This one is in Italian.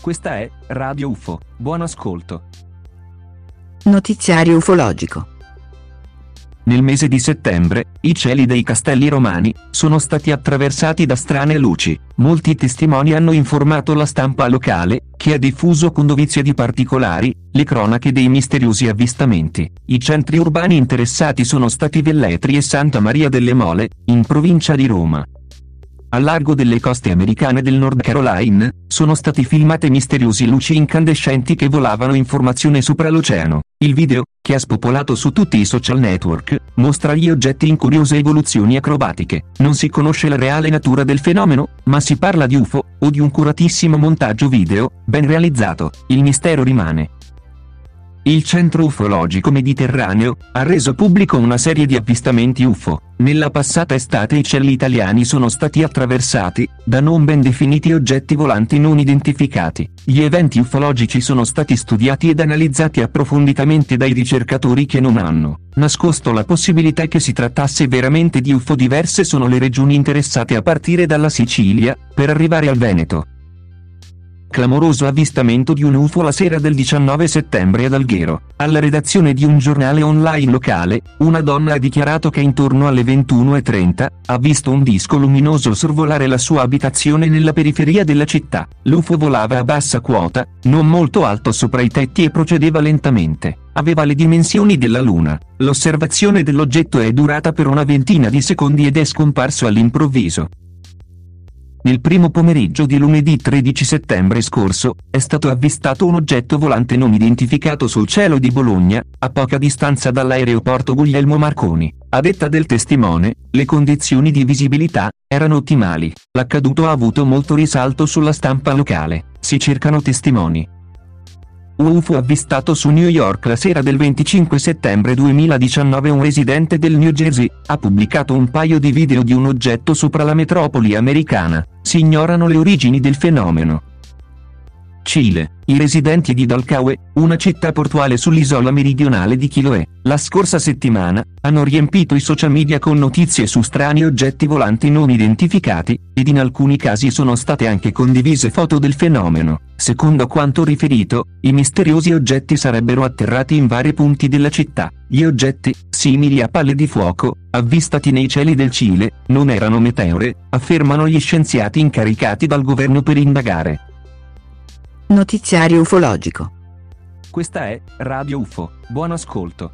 Questa è Radio UFO. Buon ascolto. Notiziario ufologico. Nel mese di settembre, i cieli dei castelli romani sono stati attraversati da strane luci. Molti testimoni hanno informato la stampa locale, che ha diffuso con dovizia di particolari le cronache dei misteriosi avvistamenti. I centri urbani interessati sono stati Velletri e Santa Maria delle Mole, in provincia di Roma. Al largo delle coste americane del Nord Caroline, sono stati filmate misteriosi luci incandescenti che volavano in formazione sopra l'oceano. Il video, che ha spopolato su tutti i social network, mostra gli oggetti in curiose evoluzioni acrobatiche. Non si conosce la reale natura del fenomeno, ma si parla di UFO, o di un curatissimo montaggio video, ben realizzato. Il mistero rimane. Il Centro Ufologico Mediterraneo ha reso pubblico una serie di avvistamenti UFO. Nella passata estate i cieli italiani sono stati attraversati da non ben definiti oggetti volanti non identificati. Gli eventi ufologici sono stati studiati ed analizzati approfonditamente dai ricercatori che non hanno nascosto la possibilità che si trattasse veramente di UFO. Diverse sono le regioni interessate a partire dalla Sicilia per arrivare al Veneto. Clamoroso avvistamento di un UFO la sera del 19 settembre ad Alghero. Alla redazione di un giornale online locale, una donna ha dichiarato che intorno alle 21.30 ha visto un disco luminoso sorvolare la sua abitazione nella periferia della città. L'UFO volava a bassa quota, non molto alto sopra i tetti e procedeva lentamente. Aveva le dimensioni della Luna. L'osservazione dell'oggetto è durata per una ventina di secondi ed è scomparso all'improvviso. Nel primo pomeriggio di lunedì 13 settembre scorso, è stato avvistato un oggetto volante non identificato sul cielo di Bologna, a poca distanza dall'aeroporto Guglielmo Marconi. A detta del testimone, le condizioni di visibilità erano ottimali. L'accaduto ha avuto molto risalto sulla stampa locale. Si cercano testimoni. UFO avvistato su New York la sera del 25 settembre 2019 un residente del New Jersey ha pubblicato un paio di video di un oggetto sopra la metropoli americana. Si ignorano le origini del fenomeno. Cile. I residenti di Dalcaue, una città portuale sull'isola meridionale di Chiloé, la scorsa settimana, hanno riempito i social media con notizie su strani oggetti volanti non identificati, ed in alcuni casi sono state anche condivise foto del fenomeno. Secondo quanto riferito, i misteriosi oggetti sarebbero atterrati in vari punti della città. Gli oggetti, simili a palle di fuoco, avvistati nei cieli del Cile, non erano meteore, affermano gli scienziati incaricati dal governo per indagare. Notiziario ufologico. Questa è Radio UFO. Buon ascolto.